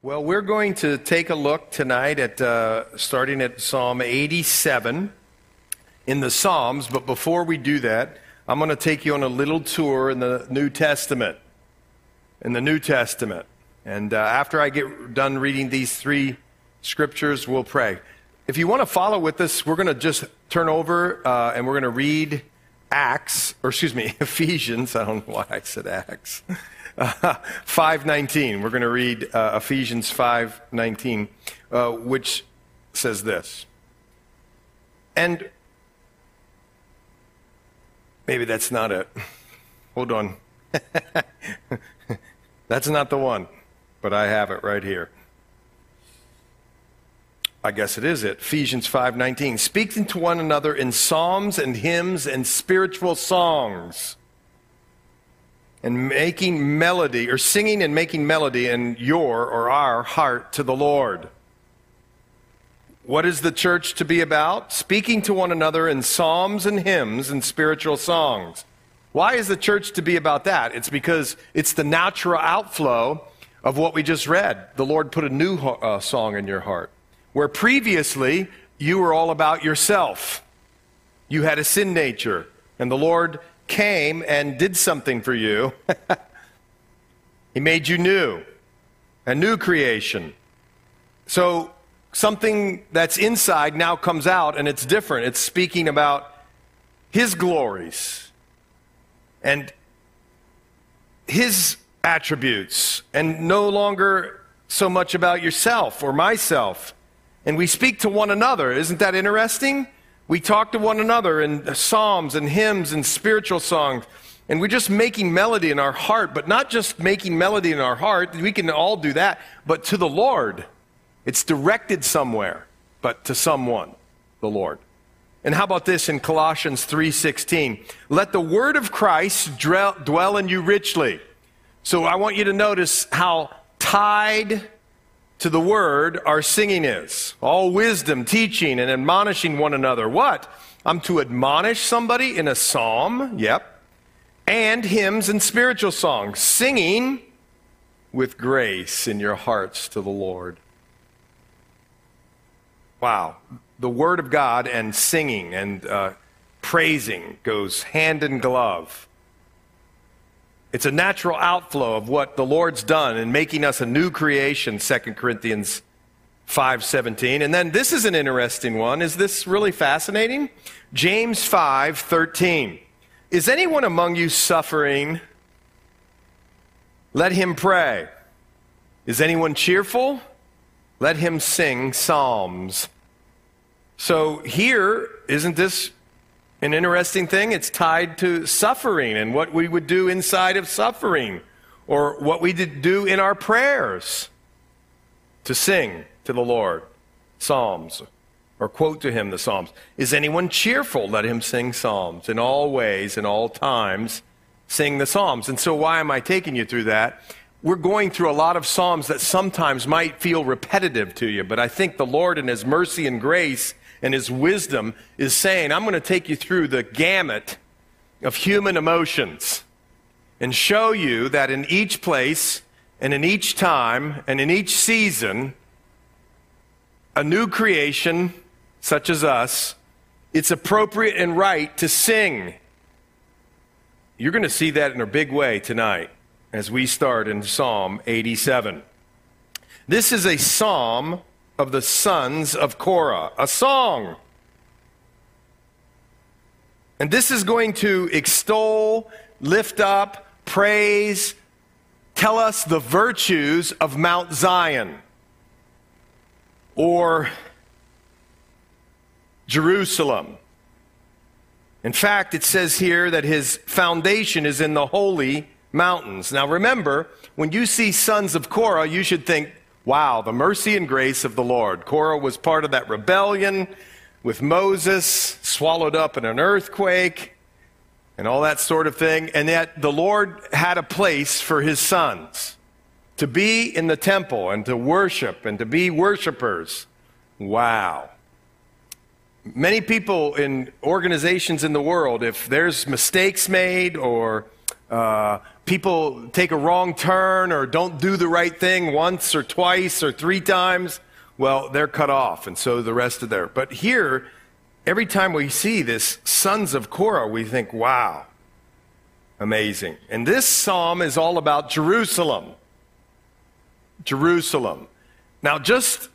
Well, we're going to take a look tonight at uh, starting at Psalm 87 in the Psalms. But before we do that, I'm going to take you on a little tour in the New Testament. In the New Testament. And uh, after I get done reading these three scriptures, we'll pray. If you want to follow with us, we're going to just turn over uh, and we're going to read Acts, or excuse me, Ephesians. I don't know why I said Acts. 519. We're going to read uh, Ephesians 519, uh, which says this. And maybe that's not it. Hold on. that's not the one, but I have it right here. I guess it is it. Ephesians 5:19. Speaking to one another in psalms and hymns and spiritual songs and making melody, or singing and making melody in your or our heart to the Lord. What is the church to be about? Speaking to one another in psalms and hymns and spiritual songs. Why is the church to be about that? It's because it's the natural outflow of what we just read. The Lord put a new uh, song in your heart, where previously you were all about yourself. You had a sin nature, and the Lord came and did something for you. he made you new, a new creation. So something that's inside now comes out and it's different. It's speaking about his glories and his attributes and no longer so much about yourself or myself. And we speak to one another. Isn't that interesting? We talk to one another in psalms and hymns and spiritual songs. And we're just making melody in our heart, but not just making melody in our heart. We can all do that, but to the Lord. It's directed somewhere, but to someone, the Lord. And how about this in Colossians 3:16? Let the word of Christ dwell in you richly. So I want you to notice how tied to the word our singing is. All wisdom, teaching, and admonishing one another. What? I'm to admonish somebody in a psalm, yep, and hymns and spiritual songs, singing with grace in your hearts to the Lord. Wow. The Word of God and singing and uh, praising goes hand in glove. It's a natural outflow of what the Lord's done in making us a new creation, 2 Corinthians 5:17. And then this is an interesting one. Is this really fascinating? James 5:13. Is anyone among you suffering? Let him pray. Is anyone cheerful? Let him sing psalms. So here, isn't this an interesting thing. It's tied to suffering and what we would do inside of suffering or what we do in our prayers to sing to the Lord psalms or quote to him the psalms. Is anyone cheerful? Let him sing psalms. In all ways, in all times, sing the psalms. And so, why am I taking you through that? We're going through a lot of psalms that sometimes might feel repetitive to you, but I think the Lord, in His mercy and grace, and his wisdom is saying, I'm going to take you through the gamut of human emotions and show you that in each place and in each time and in each season, a new creation, such as us, it's appropriate and right to sing. You're going to see that in a big way tonight as we start in Psalm 87. This is a psalm of the sons of Korah, a song. And this is going to extol, lift up, praise, tell us the virtues of Mount Zion or Jerusalem. In fact, it says here that his foundation is in the holy mountains. Now remember, when you see sons of Korah, you should think Wow, the mercy and grace of the Lord. Korah was part of that rebellion with Moses, swallowed up in an earthquake, and all that sort of thing. And yet the Lord had a place for his sons to be in the temple and to worship and to be worshipers. Wow. Many people in organizations in the world, if there's mistakes made or uh, people take a wrong turn or don't do the right thing once or twice or three times, well, they're cut off, and so the rest of their. But here, every time we see this sons of Korah, we think, wow, amazing. And this psalm is all about Jerusalem. Jerusalem. Now, just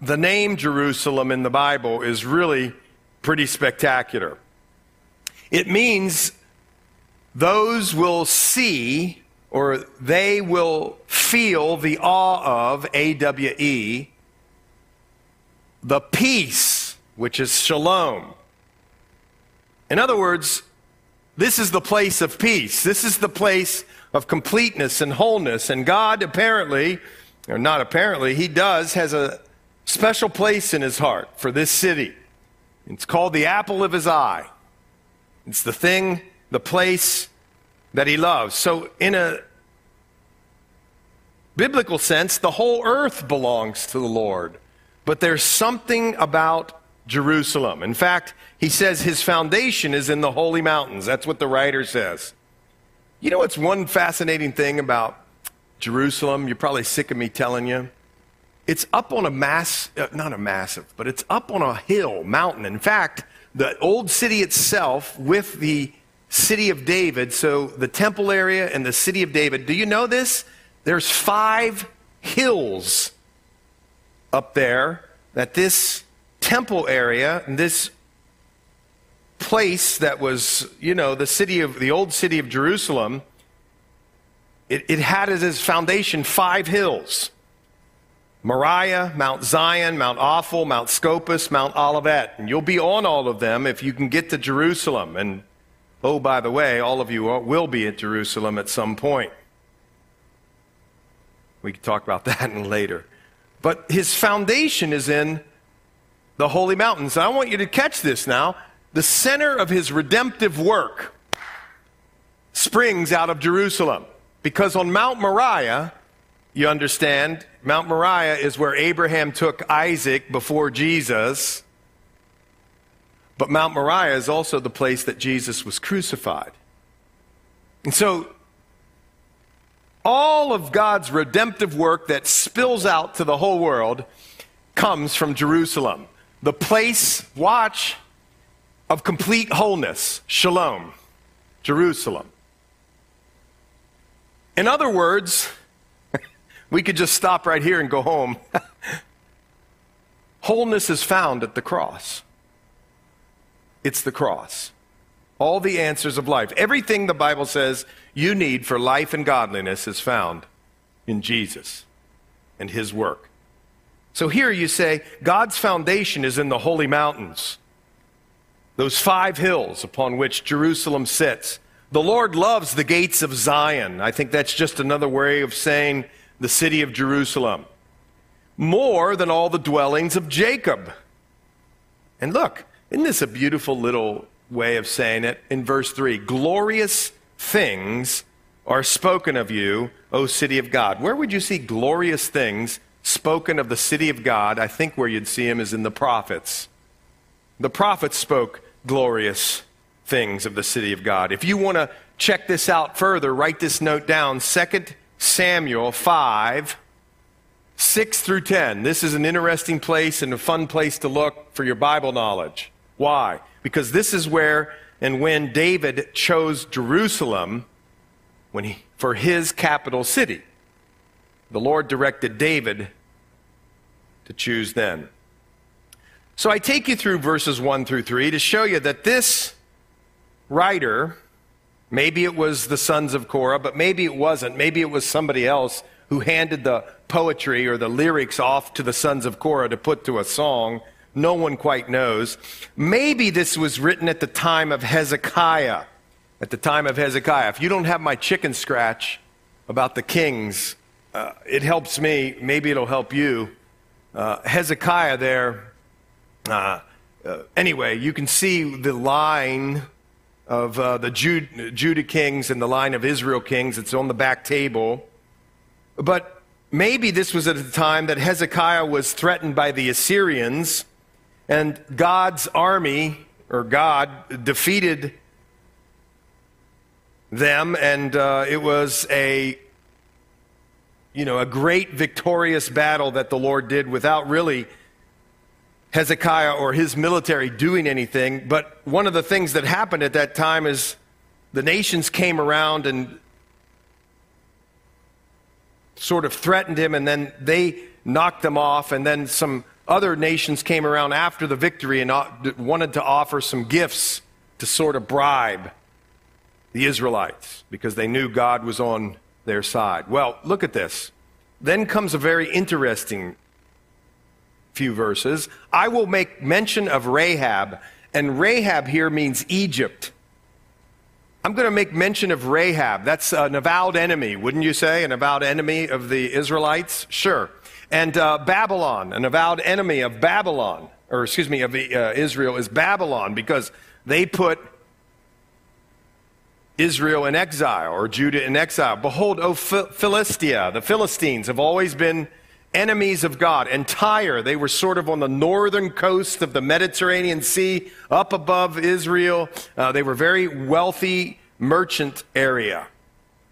the name Jerusalem in the Bible is really pretty spectacular. It means those will see or they will feel the awe of, A W E, the peace, which is shalom. In other words, this is the place of peace. This is the place of completeness and wholeness. And God apparently, or not apparently, He does, has a special place in His heart for this city. It's called the apple of His eye. It's the thing, the place that He loves. So, in a biblical sense, the whole earth belongs to the Lord. But there's something about Jerusalem. In fact, he says his foundation is in the holy mountains. That's what the writer says. You know what's one fascinating thing about Jerusalem? You're probably sick of me telling you. It's up on a mass, uh, not a massive, but it's up on a hill, mountain. In fact, the old city itself with the city of David, so the temple area and the city of David, do you know this? There's five hills up there that this temple area, and this place that was, you know, the city of the old city of Jerusalem, it, it had as its foundation five hills. Moriah, Mount Zion, Mount Ophel, Mount Scopus, Mount Olivet. And you'll be on all of them if you can get to Jerusalem. And oh, by the way, all of you will be at Jerusalem at some point. We can talk about that later. But his foundation is in the holy mountains. And I want you to catch this now. The center of his redemptive work springs out of Jerusalem. Because on Mount Moriah, you understand, Mount Moriah is where Abraham took Isaac before Jesus. But Mount Moriah is also the place that Jesus was crucified. And so all of God's redemptive work that spills out to the whole world comes from Jerusalem. The place, watch, of complete wholeness, shalom, Jerusalem. In other words, we could just stop right here and go home. wholeness is found at the cross. It's the cross. All the answers of life. Everything the Bible says you need for life and godliness is found in Jesus and his work. So here you say, God's foundation is in the holy mountains, those five hills upon which Jerusalem sits. The Lord loves the gates of Zion. I think that's just another way of saying the city of Jerusalem. More than all the dwellings of Jacob. And look, isn't this a beautiful little way of saying it? In verse 3 glorious things are spoken of you, O city of God. Where would you see glorious things spoken of the city of God? I think where you'd see them is in the prophets. The prophets spoke glorious things of the city of God. If you want to check this out further, write this note down 2 Samuel 5. 6 through 10. This is an interesting place and a fun place to look for your Bible knowledge. Why? Because this is where and when David chose Jerusalem when he, for his capital city. The Lord directed David to choose then. So I take you through verses 1 through 3 to show you that this writer, maybe it was the sons of Korah, but maybe it wasn't. Maybe it was somebody else who handed the poetry or the lyrics off to the sons of Korah to put to a song. No one quite knows. Maybe this was written at the time of Hezekiah. At the time of Hezekiah. If you don't have my chicken scratch about the kings, uh, it helps me. Maybe it'll help you. Uh, Hezekiah there. Uh, uh anyway, you can see the line of uh, the Jude, Judah kings and the line of Israel kings. It's on the back table. But maybe this was at a time that Hezekiah was threatened by the Assyrians and God's army, or God, defeated them, and uh, it was a you know a great victorious battle that the Lord did without really Hezekiah or his military doing anything. But one of the things that happened at that time is the nations came around and sort of threatened him, and then they knocked them off, and then some other nations came around after the victory and uh, wanted to offer some gifts to sort of bribe the Israelites because they knew God was on their side. Well, look at this. Then comes a very interesting few verses. I will make mention of Rahab, and Rahab here means Egypt. I'm going to make mention of Rahab. That's an avowed enemy, wouldn't you say? An avowed enemy of the Israelites? Sure. And uh, Babylon, an avowed enemy of Babylon, or excuse me, of uh, Israel, is Babylon because they put Israel in exile or Judah in exile. Behold, O Philistia, the Philistines have always been enemies of God. And Tyre, they were sort of on the northern coast of the Mediterranean Sea, up above Israel. Uh, they were very wealthy merchant area,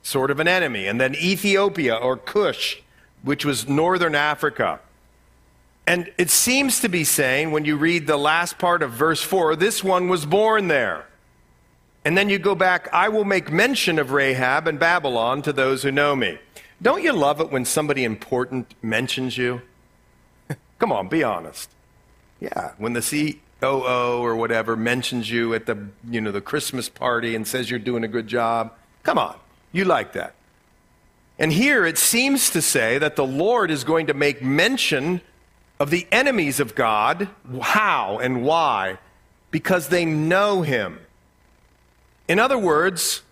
sort of an enemy. And then Ethiopia or Cush, which was northern Africa. And it seems to be saying, when you read the last part of verse 4, this one was born there. And then you go back, I will make mention of Rahab and Babylon to those who know me. Don't you love it when somebody important mentions you? Come on, be honest. Yeah, when the COO or whatever mentions you at the, you know, the Christmas party and says you're doing a good job. Come on, you like that. And here it seems to say that the Lord is going to make mention of the enemies of God. How and why? Because they know him. In other words,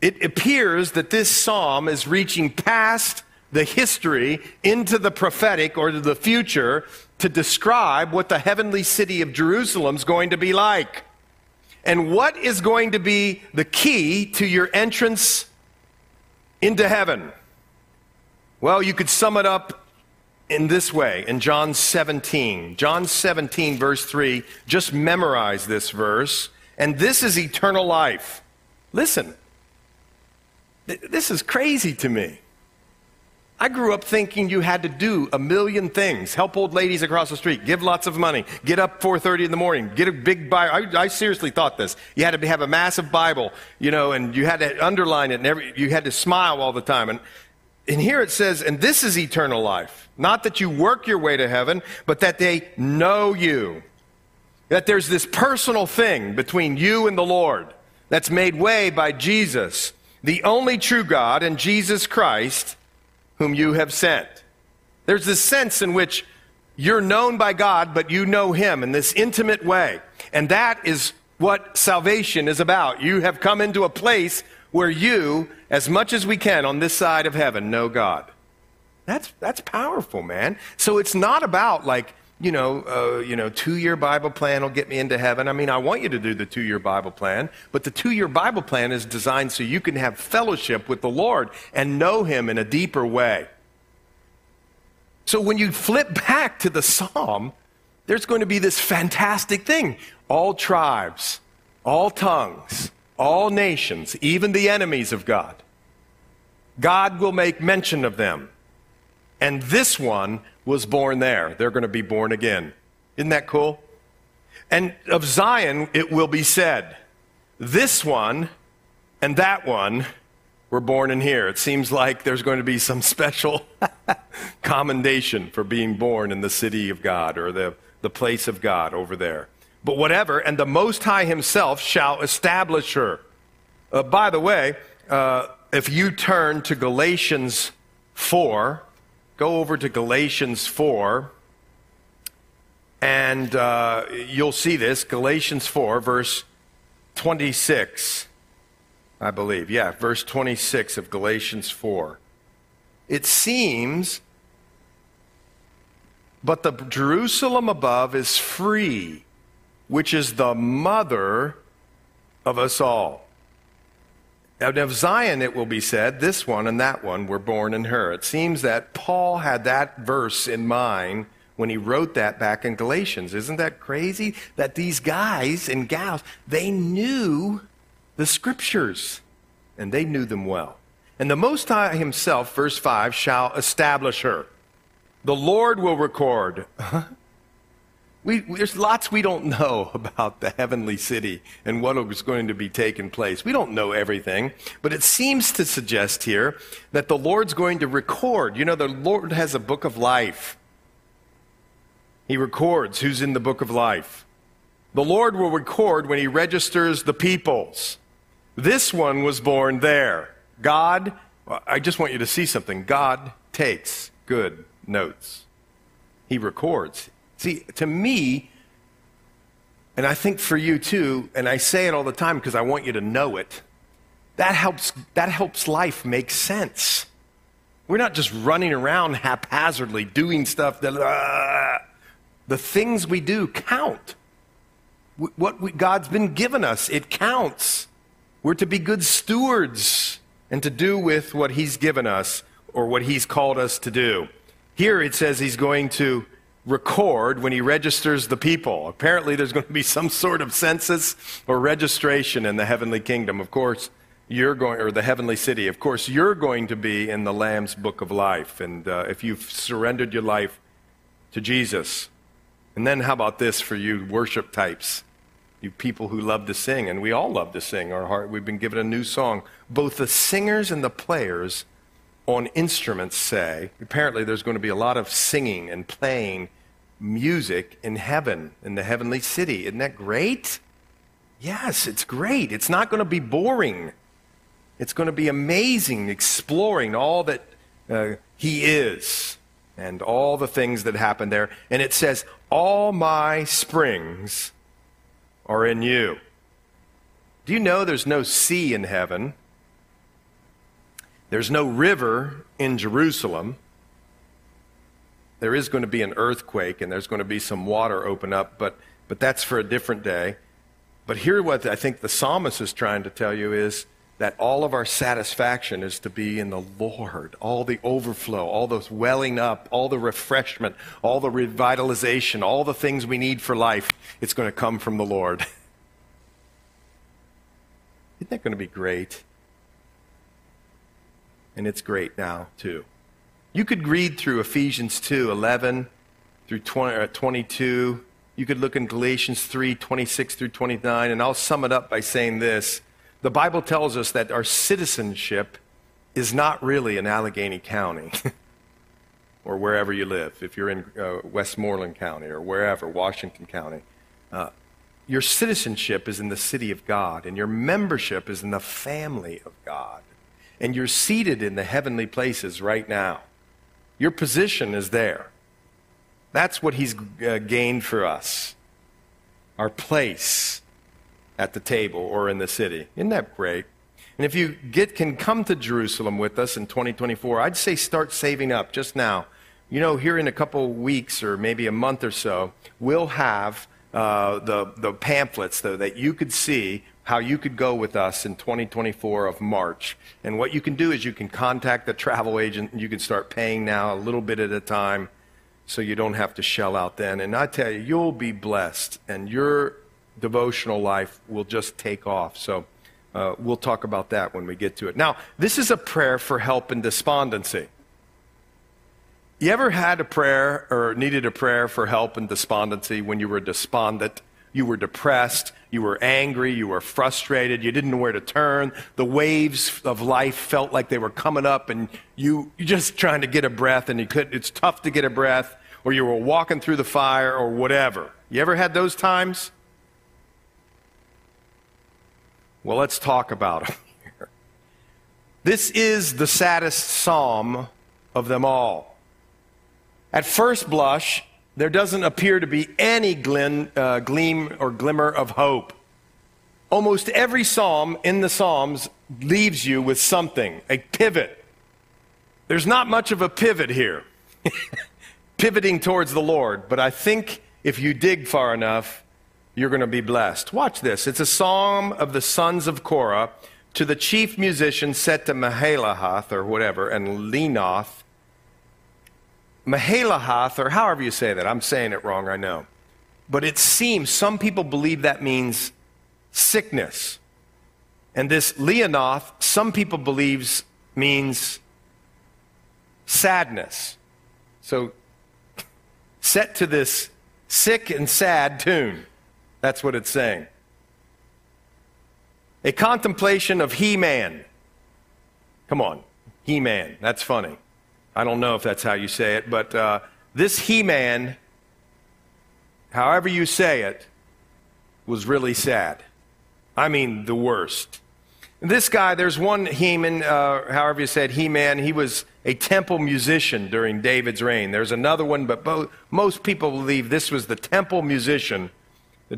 it appears that this psalm is reaching past the history into the prophetic or to the future to describe what the heavenly city of Jerusalem is going to be like. And what is going to be the key to your entrance into heaven? Well, you could sum it up in this way in John 17. John 17, verse 3. Just memorize this verse. And this is eternal life. Listen. This is crazy to me. I grew up thinking you had to do a million things. Help old ladies across the street, give lots of money, get up 4:30 in the morning, get a big Bible. I, I, seriously thought this. You had to have a massive Bible, you know, and you had to underline it, and every, you had to smile all the time. And, and here it says, and this is eternal life. Not that you work your way to heaven, but that they know you. That there's this personal thing between you and the Lord that's made way by Jesus the only true God and Jesus Christ, whom you have sent. There's this sense in which you're known by God, but you know Him in this intimate way. And that is what salvation is about. You have come into a place where you, as much as we can on this side of heaven, know God. That's, that's powerful, man. So it's not about like, you know, uh, you know, two-year Bible plan will get me into heaven. I mean, I want you to do the two-year Bible plan, but the two-year Bible plan is designed so you can have fellowship with the Lord and know Him in a deeper way. So when you flip back to the Psalm, there's going to be this fantastic thing: all tribes, all tongues, all nations, even the enemies of God. God will make mention of them. And this one was born there. They're going to be born again. Isn't that cool? And of Zion, it will be said, this one and that one were born in here. It seems like there's going to be some special commendation for being born in the city of God or the, the place of God over there. But whatever, and the Most High Himself shall establish her. Uh, by the way, uh, if you turn to Galatians 4, go over to Galatians 4, and uh, you'll see this Galatians 4, verse 26, I believe. Yeah, verse 26 of Galatians 4. It seems, but the Jerusalem above is free, which is the mother of us all. Now, of Zion, it will be said, this one and that one were born in her. It seems that Paul had that verse in mind when he wrote that back in Galatians. Isn't that crazy? That these guys and gals, they knew the scriptures. and they knew them well. And the Most High Himself, verse 5, shall establish her. The Lord will record. We, there's lots we don't know about the heavenly city and what is going to be taking place. We don't know everything, but it seems to suggest here that the Lord's going to record. You know, the Lord has a book of life. He records who's in the book of life. The Lord will record when He registers the peoples. This one was born there. God, I just want you to see something. God takes good notes, He records. See, to me, and I think for you too, and I say it all the time because I want you to know it, that helps, that helps life make sense. We're not just running around haphazardly doing stuff that, uh, the things we do count. What we, God's been given us, it counts. We're to be good stewards and to do with what He's given us or what He's called us to do. Here it says He's going to record when he registers the people. Apparently, there's going to be some sort of census or registration in the heavenly kingdom. Of course, you're going, or the heavenly city. Of course, you're going to be in the Lamb's book of life. And uh, if you've surrendered your life to Jesus, and then how about this for you worship types? You people who love to sing, and we all love to sing. Our heart, we've been given a new song. Both the singers and the players on instruments say, apparently there's going to be a lot of singing and playing music in heaven, in the heavenly city. Isn't that great? Yes, it's great. It's not going to be boring. It's going to be amazing exploring all that uh, He is and all the things that happen there. And it says, All my springs are in you. Do you know there's no sea in heaven? There's no river in Jerusalem. There is going to be an earthquake and there's going to be some water open up, but, but that's for a different day. But here, what I think the psalmist is trying to tell you is that all of our satisfaction is to be in the Lord. All the overflow, all the welling up, all the refreshment, all the revitalization, all the things we need for life, it's going to come from the Lord. Isn't that going to be great? and it's great now, too. You could read through Ephesians 2 11 through 20, uh, 22. You could look in Galatians 3 26 through 29, and I'll sum it up by saying this. The Bible tells us that our citizenship is not really in Allegheny County or wherever you live, if you're in uh, Westmoreland County or wherever, Washington County. Uh, your citizenship is in the city of God, and your membership is in the family of God and you're seated in the heavenly places right now. Your position is there. That's what he's uh, gained for us our place at the table or in the city. Isn't that great? And if you get, can come to Jerusalem with us in 2024, I'd say start saving up just now. You know, here in a couple weeks or maybe a month or so, we'll have uh, the, the pamphlets though, that you could see how you could go with us in 2024 of March. And what you can do is you can contact the travel agent and you can start paying now a little bit at a time so you don't have to shell out then. And I tell you, you'll be blessed and your devotional life will just take off. So uh, we'll talk about that when we get to it. Now, this is a prayer for help in despondency. You ever had a prayer or needed a prayer for help in despondency when you were despondent? You were depressed. You were angry. You were frustrated. You didn't know where to turn. The waves of life felt like they were coming up, and you you just trying to get a breath, and you could. It's tough to get a breath, or you were walking through the fire, or whatever. You ever had those times? Well, let's talk about them. This is the saddest psalm of them all. At first blush, there doesn't appear to be any uh, gleam or glimmer of hope. Almost every psalm in the Psalms leaves you with something, a pivot. There's not much of a pivot here, pivoting towards the Lord, but I think if you dig far enough, you're going to be blessed. Watch this. It's a psalm of the sons of Korah to the chief musician set to Mahalath or whatever, and Leanoth Mahalahath, or however you say that. I'm saying it wrong, I know. But it seems some people believe that means sickness. And this Leonoth, some people believes means sadness. So set to this sick and sad tune. That's what it's saying. A contemplation of He Man. Come on, He Man. That's funny. I don't know if that's how you say it, but uh, this He Man, however you say it, was really sad. I mean, the worst. This guy, there's one Heman, uh, however you said, He Man, he was a temple musician during David's reign. There's another one, but both, most people believe this was the temple musician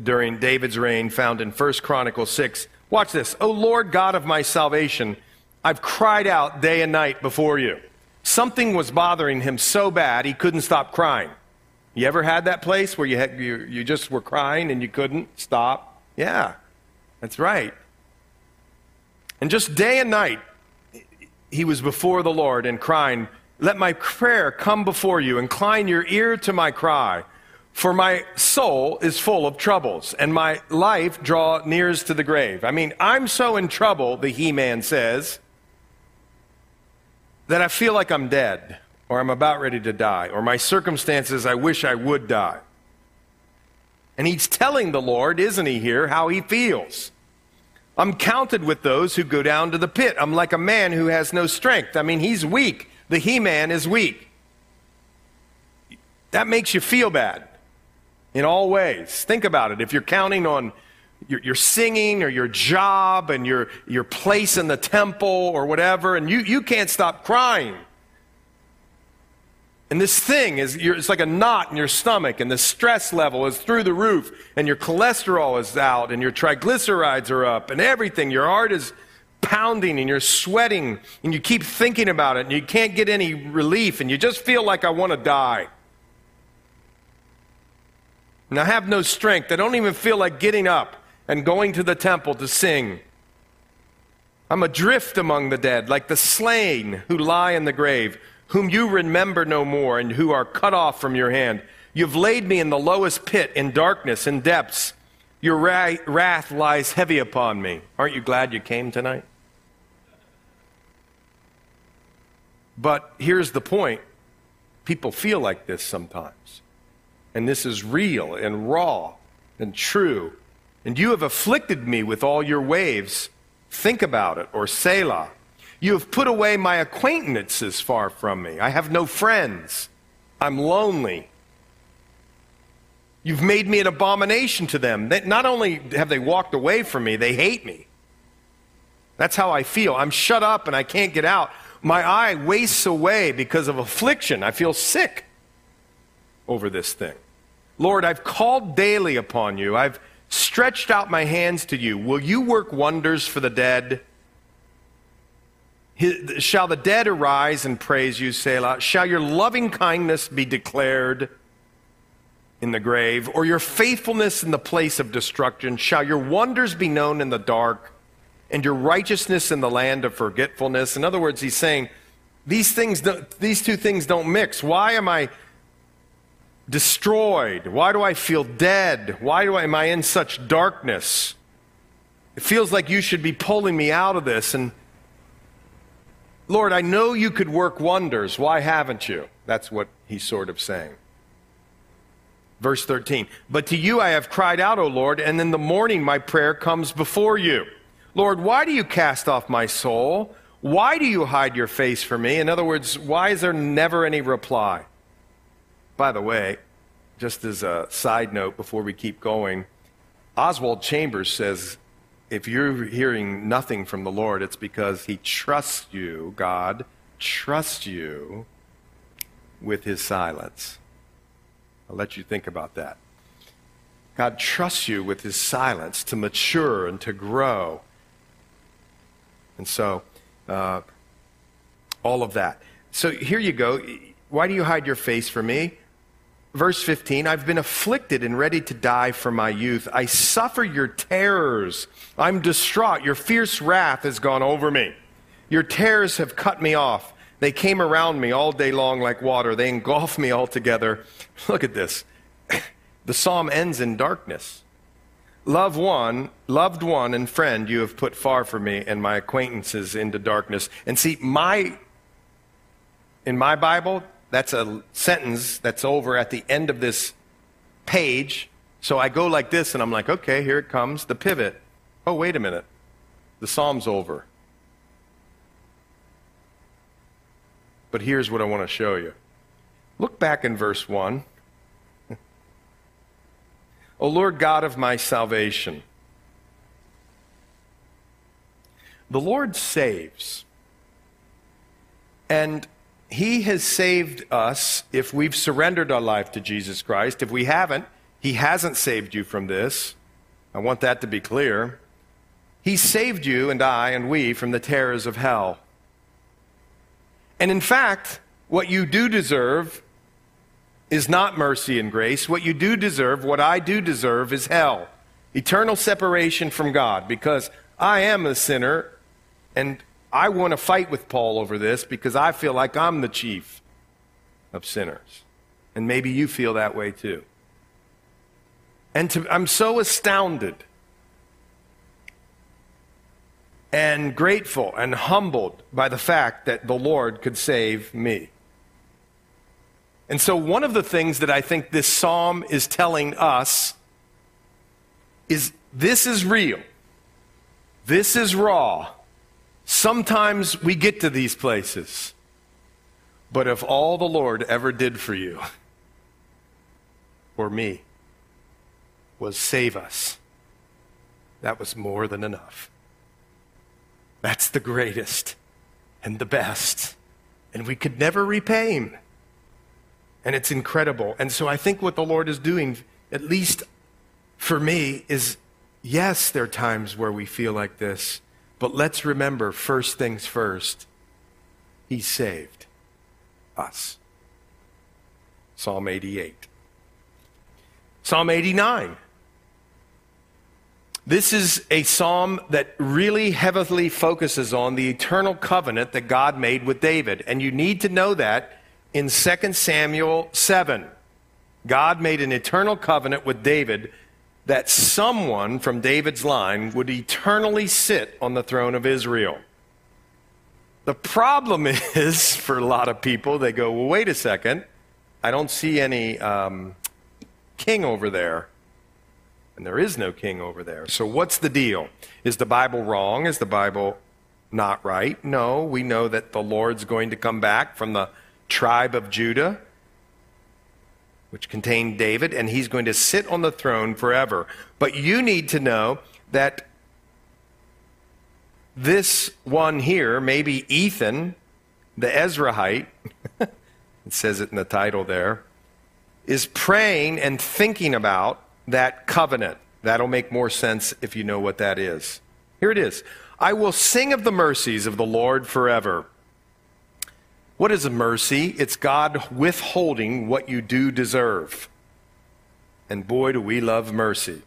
during David's reign, found in 1 Chronicles 6. Watch this. O Lord God of my salvation, I've cried out day and night before you. Something was bothering him so bad he couldn't stop crying. You ever had that place where you, had, you, you just were crying and you couldn't stop? Yeah, that's right. And just day and night, he was before the Lord and crying, Let my prayer come before you. Incline your ear to my cry. For my soul is full of troubles, and my life draw nears to the grave. I mean, I'm so in trouble, the He Man says, that I feel like I'm dead, or I'm about ready to die, or my circumstances, I wish I would die. And he's telling the Lord, isn't he, here, how he feels. I'm counted with those who go down to the pit. I'm like a man who has no strength. I mean, he's weak. The He Man is weak. That makes you feel bad in all ways. Think about it. If you're counting on your, your, singing or your job and your, your place in the temple or whatever, and you, you can't stop crying. And this thing is, it's like a knot in your stomach, and the stress level is through the roof, and your cholesterol is out, and your triglycerides are up, and everything. Your heart is pounding, and you're sweating, and you keep thinking about it, and you can't get any relief, and you just feel like I want to die. And I have no strength. I don't even feel like getting up and going to the temple to sing. I'm adrift among the dead, like the slain who lie in the grave whom you remember no more, and who are cut off from your hand. You've laid me in the lowest pit, in darkness, in depths. Your wrath lies heavy upon me. Aren't you glad you came tonight? But here's the point people feel like this sometimes. And this is real and raw and true. And you have afflicted me with all your waves. Think about it, or Selah. You have put away my acquaintances far from me. I have no friends. I'm lonely. You've made me an abomination to them. They, not only have they walked away from me, they hate me. That's how I feel. I'm shut up and I can't get out. My eye wastes away because of affliction. I feel sick over this thing. Lord, I've called daily upon you. I've stretched out my hands to you. Will you work wonders for the dead? Shall the dead arise and praise you, Selah? Shall your loving kindness be declared in the grave, or your faithfulness in the place of destruction? Shall your wonders be known in the dark, and your righteousness in the land of forgetfulness? In other words, he's saying, these, things these two things don't mix. Why am I destroyed? Why do I feel dead? Why do I, am I in such darkness? It feels like you should be pulling me out of this. And Lord, I know you could work wonders. Why haven't you? That's what he's sort of saying. Verse 13. But to you I have cried out, O Lord, and in the morning my prayer comes before you. Lord, why do you cast off my soul? Why do you hide your face from me? In other words, why is there never any reply? By the way, just as a side note before we keep going, Oswald Chambers says if you're hearing nothing from the Lord, it's because He trusts you, God trusts you with His silence. I'll let you think about that. God trusts you with His silence to mature and to grow. And so, uh, all of that. So here you go. Why do you hide your face from me? Verse 15 I've been afflicted and ready to die for my youth. I suffer your terrors. I'm distraught. Your fierce wrath has gone over me. Your terrors have cut me off. They came around me all day long like water. They engulfed me altogether. Look at this. The psalm ends in darkness. Love one, loved one and friend you have put far from me and my acquaintances into darkness. And see, my in my Bible, that's a sentence that's over at the end of this page. So I go like this and I'm like, okay, here it comes, the pivot. Oh, wait a minute. The psalm's over. But here's what I want to show you. Look back in verse 1. O Lord God of my salvation. The Lord saves. And He has saved us if we've surrendered our life to Jesus Christ. If we haven't, He hasn't saved you from this. I want that to be clear. He saved you and I and we from the terrors of hell. And in fact, what you do deserve is not mercy and grace. What you do deserve, what I do deserve, is hell. Eternal separation from God because I am a sinner and I want to fight with Paul over this because I feel like I'm the chief of sinners. And maybe you feel that way too. And to, I'm so astounded and grateful and humbled by the fact that the Lord could save me. And so, one of the things that I think this psalm is telling us is this is real, this is raw. Sometimes we get to these places. But if all the Lord ever did for you, or me, was save us, that was more than enough. That's the greatest and the best. And we could never repay him. And it's incredible. And so I think what the Lord is doing, at least for me, is yes, there are times where we feel like this, but let's remember first things first, He saved us. Psalm 88. Psalm 89. This is a psalm that really heavily focuses on the eternal covenant that God made with David. And you need to know that in 2 Samuel 7. God made an eternal covenant with David that someone from David's line would eternally sit on the throne of Israel. The problem is, for a lot of people, they go, well, wait a second. I don't see any um, king over there. And there is no king over there. So what's the deal? Is the Bible wrong? Is the Bible not right? No, we know that the Lord's going to come back from the tribe of Judah, which contained David, and he's going to sit on the throne forever. But you need to know that this one here, maybe Ethan, the Ezrahite, it says it in the title there, is praying and thinking about that covenant. That'll make more sense if you know what that is. Here it is I will sing of the mercies of the Lord forever. What is mercy? It's God withholding what you do deserve. And boy, do we love mercy.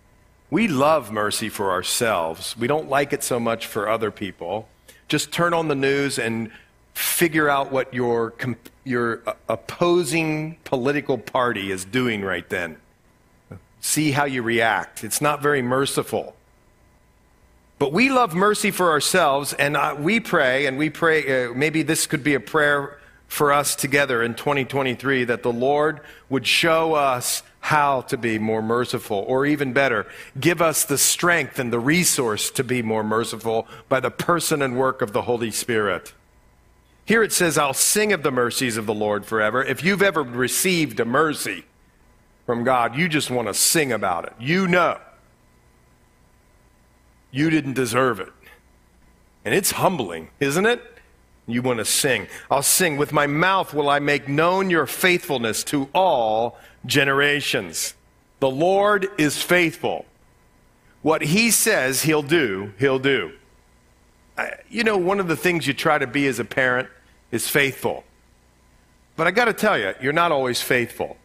We love mercy for ourselves. We don't like it so much for other people. Just turn on the news and figure out what your, your opposing political party is doing right then. See how you react. It's not very merciful. But we love mercy for ourselves, and we pray, and we pray, uh, maybe this could be a prayer for us together in 2023 that the Lord would show us how to be more merciful, or even better, give us the strength and the resource to be more merciful by the person and work of the Holy Spirit. Here it says, I'll sing of the mercies of the Lord forever. If you've ever received a mercy from God, you just want to sing about it. You know you didn't deserve it. And it's humbling, isn't it? You want to sing. I'll sing. With my mouth will I make known your faithfulness to all generations. The Lord is faithful. What he says he'll do, he'll do. I, you know, one of the things you try to be as a parent is faithful. But I got to tell you, you're not always faithful.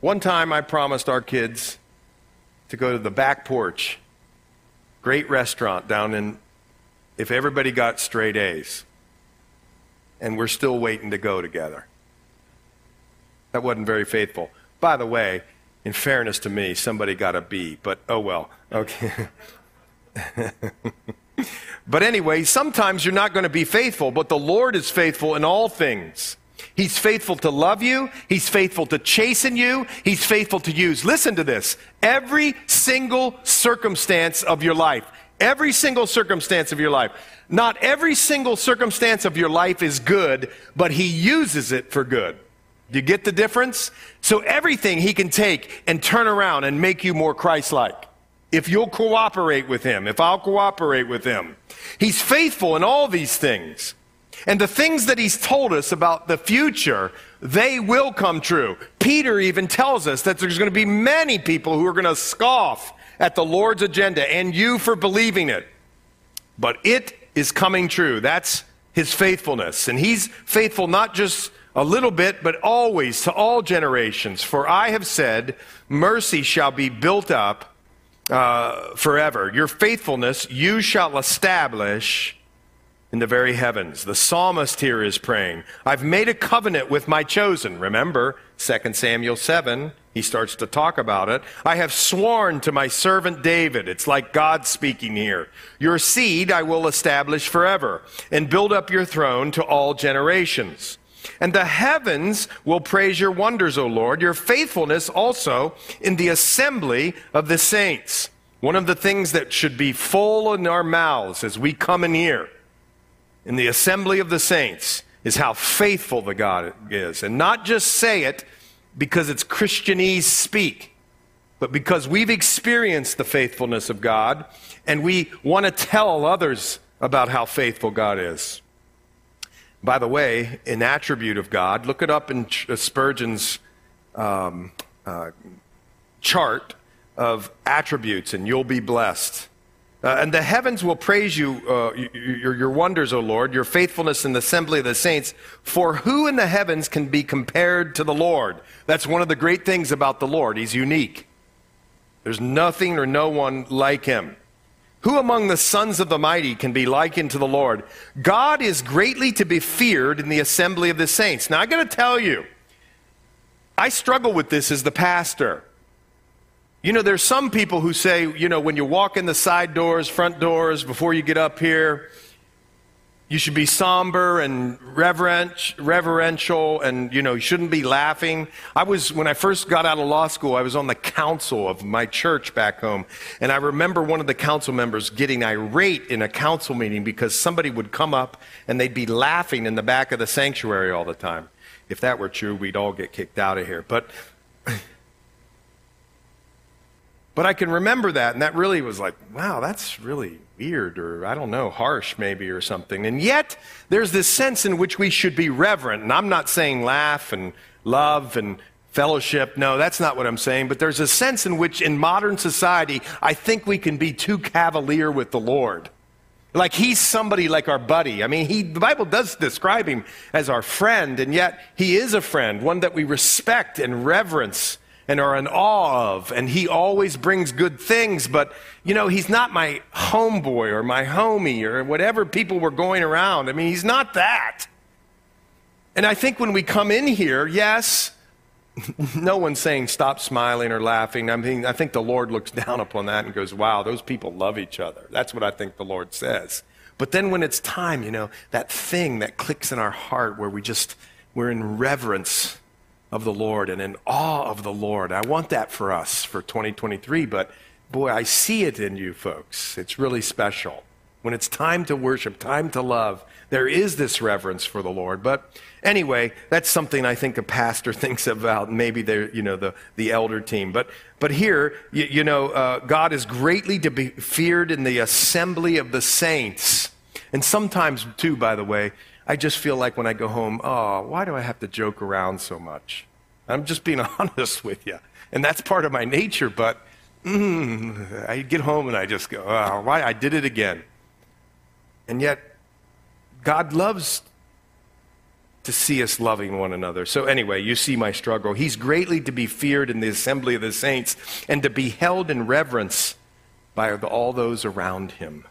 One time I promised our kids to go to the back porch, great restaurant down in, if everybody got straight A's and we're still waiting to go together. That wasn't very faithful. By the way, In fairness to me, somebody got a B, but oh well. Okay. but anyway, sometimes you're not going to be faithful, but the Lord is faithful in all things. He's faithful to love you. He's faithful to chasten you. He's faithful to use. Listen to this. Every single circumstance of your life, every single circumstance of your life, not every single circumstance of your life is good, but He uses it for good. Do you get the difference? So everything he can take and turn around and make you more Christ like. If you'll cooperate with him, if I'll cooperate with him. He's faithful in all these things. And the things that he's told us about the future, they will come true. Peter even tells us that there's going to be many people who are going to scoff at the Lord's agenda and you for believing it. But it is coming true. That's his faithfulness. And he's faithful not just a little bit, but always to all generations. For I have said, mercy shall be built up uh, forever. Your faithfulness you shall establish in the very heavens. The psalmist here is praying, I've made a covenant with my chosen. Remember, 2 Samuel 7, he starts to talk about it. I have sworn to my servant David. It's like God speaking here. Your seed I will establish forever and build up your throne to all generations. And the heavens will praise your wonders, O Lord, your faithfulness also in the assembly of the saints. One of the things that should be full in our mouths as we come in here in the assembly of the saints is how faithful the God is. And not just say it because it's Christianese speak, but because we've experienced the faithfulness of God and we want to tell others about how faithful God is. By the way, an attribute of God, look it up in uh, Spurgeon's um, uh, chart of attributes, and you'll be blessed. Uh, and the heavens will praise you, uh, your, your wonders, O Lord, your faithfulness in the assembly of the saints. For who in the heavens can be compared to the Lord? That's one of the great things about the Lord. He's unique. There's nothing or no one like him. Who among the sons of the mighty can be likened to the Lord? God is greatly to be feared in the assembly of the saints. Now, I got to tell you, I struggle with this as the pastor. You know, there's some people who say, you know, when you walk in the side doors, front doors, before you get up here, you should be somber and reverent, reverential and, you know, you shouldn't be laughing. I was, when I first got out of law school, I was on the council of my church back home. And I remember one of the council members getting irate in a council meeting because somebody would come up and they'd be laughing in the back of the sanctuary all the time. If that were true, we'd all get kicked out of here. But, but I can remember that. And that really was like, wow, that's really weird or I don't know, harsh maybe or something. And yet, there's this sense in which we should be reverent. And I'm not saying laugh and love and fellowship. No, that's not what I'm saying. But there's a sense in which in modern society, I think we can be too cavalier with the Lord. Like he's somebody like our buddy. I mean, he, the Bible does describe him as our friend, and yet he is a friend, one that we respect and reverence and are in awe of. And he always brings good things, but you know, he's not my homeboy or my homie or whatever people were going around. I mean, he's not that. And I think when we come in here, yes, no one's saying stop smiling or laughing. I mean, I think the Lord looks down upon that and goes, wow, those people love each other. That's what I think the Lord says. But then when it's time, you know, that thing that clicks in our heart where we just, we're in reverence of the Lord and in awe of the Lord. I want that for us for 2023, but boy, I see it in you folks. It's really special. When it's time to worship, time to love, there is this reverence for the Lord. But anyway, that's something I think a pastor thinks about, maybe they're, you know, the, the elder team. But, but here, you, you know, uh, God is greatly to be feared in the assembly of the saints. And sometimes, too, by the way, I just feel like when I go home, oh, why do I have to joke around so much? I'm just being honest with you. And that's part of my nature, but mm, I get home and I just go, oh, why? I did it again. And yet, God loves to see us loving one another. So, anyway, you see my struggle. He's greatly to be feared in the assembly of the saints and to be held in reverence by all those around him.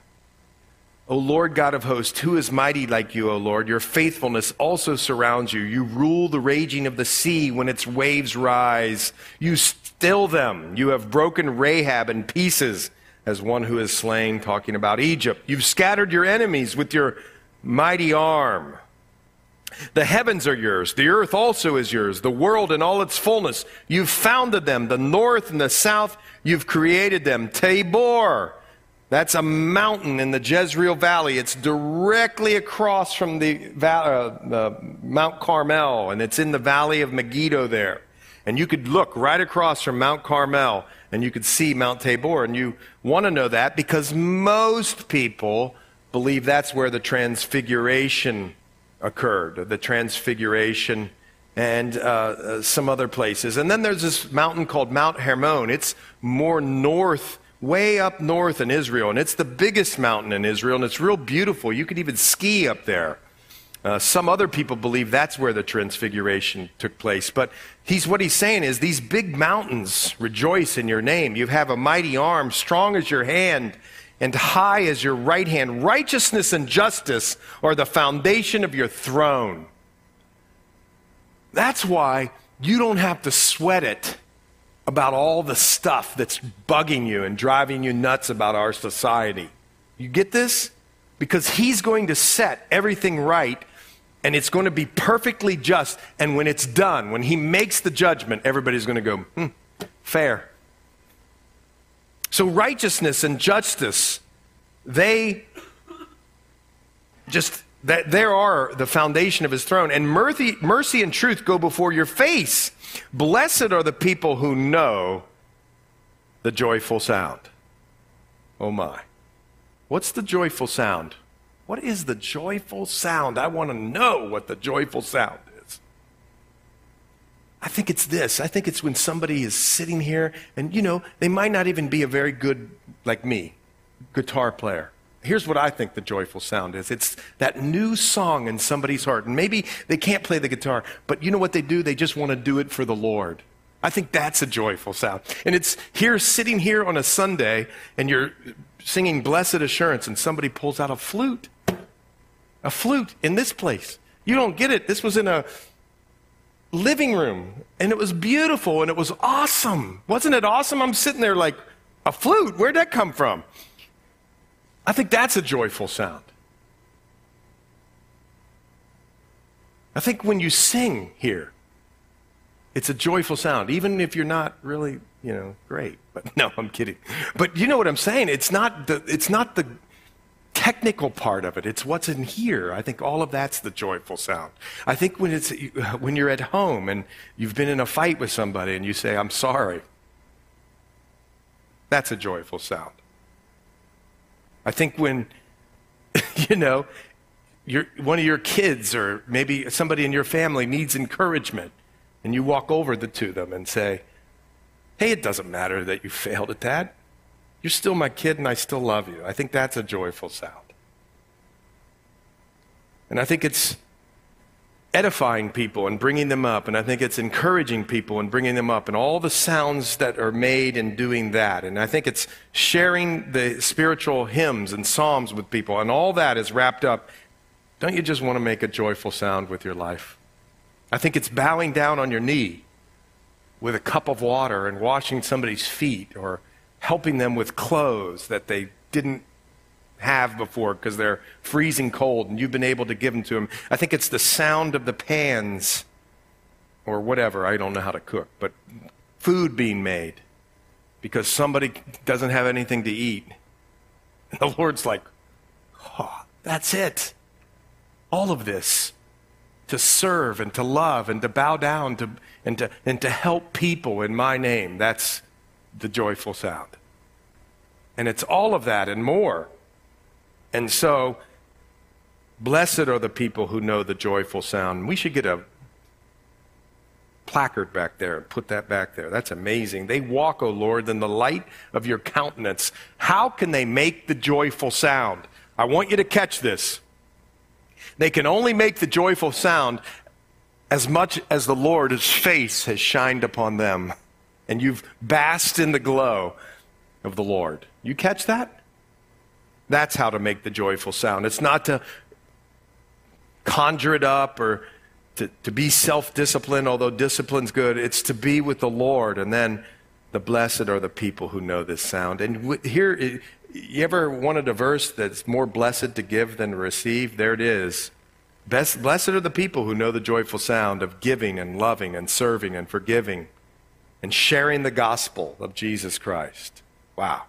O Lord God of hosts, who is mighty like you, O Lord? Your faithfulness also surrounds you. You rule the raging of the sea when its waves rise. You still them. You have broken Rahab in pieces as one who is slain, talking about Egypt. You've scattered your enemies with your mighty arm. The heavens are yours. The earth also is yours. The world and all its fullness. You've founded them. The north and the south, you've created them. Tabor that's a mountain in the Jezreel Valley. It's directly across from the, uh, Mount Carmel, and it's in the valley of Megiddo there. And you could look right across from Mount Carmel, and you could see Mount Tabor. And you want to know that because most people believe that's where the transfiguration occurred, the transfiguration and uh, uh, some other places. And then there's this mountain called Mount Hermon. It's more north way up north in Israel, and it's the biggest mountain in Israel, and it's real beautiful. You could even ski up there. Uh, some other people believe that's where the transfiguration took place. But he's, what he's saying is these big mountains rejoice in your name. You have a mighty arm, strong as your hand, and high as your right hand. Righteousness and justice are the foundation of your throne. That's why you don't have to sweat it about all the stuff that's bugging you and driving you nuts about our society. You get this? Because he's going to set everything right and it's going to be perfectly just. And when it's done, when he makes the judgment, everybody's going to go, hmm, fair. So righteousness and justice, they just, that there are the foundation of his throne. And mercy, mercy and truth go before your face. Blessed are the people who know the joyful sound. Oh my. What's the joyful sound? What is the joyful sound? I want to know what the joyful sound is. I think it's this. I think it's when somebody is sitting here and, you know, they might not even be a very good, like me, guitar player. Here's what I think the joyful sound is it's that new song in somebody's heart. And maybe they can't play the guitar, but you know what they do? They just want to do it for the Lord. I think that's a joyful sound. And it's here, sitting here on a Sunday, and you're singing Blessed Assurance, and somebody pulls out a flute. A flute in this place. You don't get it. This was in a living room, and it was beautiful, and it was awesome. Wasn't it awesome? I'm sitting there like, a flute? Where'd that come from? I think that's a joyful sound. I think when you sing here, it's a joyful sound, even if you're not really, you know, great. But no, I'm kidding. But you know what I'm saying? It's not the, it's not the technical part of it. It's what's in here. I think all of that's the joyful sound. I think when it's when you're at home and you've been in a fight with somebody and you say, "I'm sorry," that's a joyful sound. I think when, you know, one of your kids or maybe somebody in your family needs encouragement, and you walk over the, to them and say, Hey, it doesn't matter that you failed at that. You're still my kid, and I still love you. I think that's a joyful sound. And I think it's edifying people and bringing them up. And I think it's encouraging people and bringing them up and all the sounds that are made in doing that. And I think it's sharing the spiritual hymns and psalms with people. And all that is wrapped up. Don't you just want to make a joyful sound with your life? I think it's bowing down on your knee with a cup of water and washing somebody's feet or helping them with clothes that they didn't have before because they're freezing cold and you've been able to give them to them. I think it's the sound of the pans or whatever. I don't know how to cook, but food being made because somebody doesn't have anything to eat. And the Lord's like, oh, that's it. All of this to serve and to love and to bow down to, and, to, and to help people in my name. That's the joyful sound. And it's all of that and more and so, blessed are the people who know the joyful sound. We should get a placard back there and put that back there. That's amazing. They walk, O Lord, in the light of your countenance. How can they make the joyful sound? I want you to catch this. They can only make the joyful sound as much as the Lord's face has shined upon them and you've basked in the glow of the Lord. You catch that? That's how to make the joyful sound. It's not to conjure it up or to, to be self disciplined, although discipline's good. It's to be with the Lord. And then the blessed are the people who know this sound. And here, you ever wanted a verse that's more blessed to give than to receive? There it is. Best, blessed are the people who know the joyful sound of giving and loving and serving and forgiving and sharing the gospel of Jesus Christ. Wow,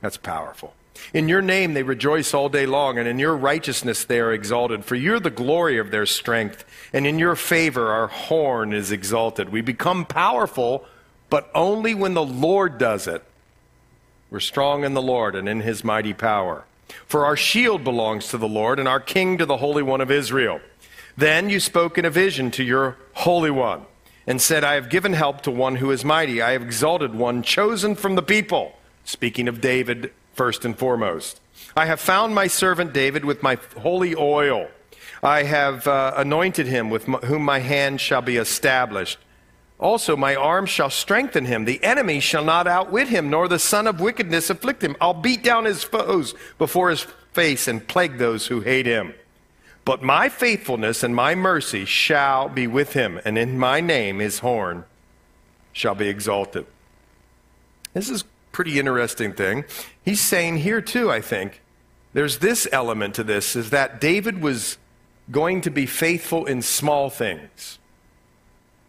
that's powerful. In your name they rejoice all day long, and in your righteousness they are exalted. For you're the glory of their strength, and in your favor our horn is exalted. We become powerful, but only when the Lord does it. We're strong in the Lord and in his mighty power. For our shield belongs to the Lord, and our king to the Holy One of Israel. Then you spoke in a vision to your Holy One, and said, I have given help to one who is mighty. I have exalted one chosen from the people. Speaking of David first and foremost. I have found my servant David with my holy oil. I have uh, anointed him with m- whom my hand shall be established. Also, my arm shall strengthen him. The enemy shall not outwit him, nor the son of wickedness afflict him. I'll beat down his foes before his face and plague those who hate him. But my faithfulness and my mercy shall be with him, and in my name his horn shall be exalted. This is pretty interesting thing. He's saying here, too, I think, there's this element to this is that David was going to be faithful in small things.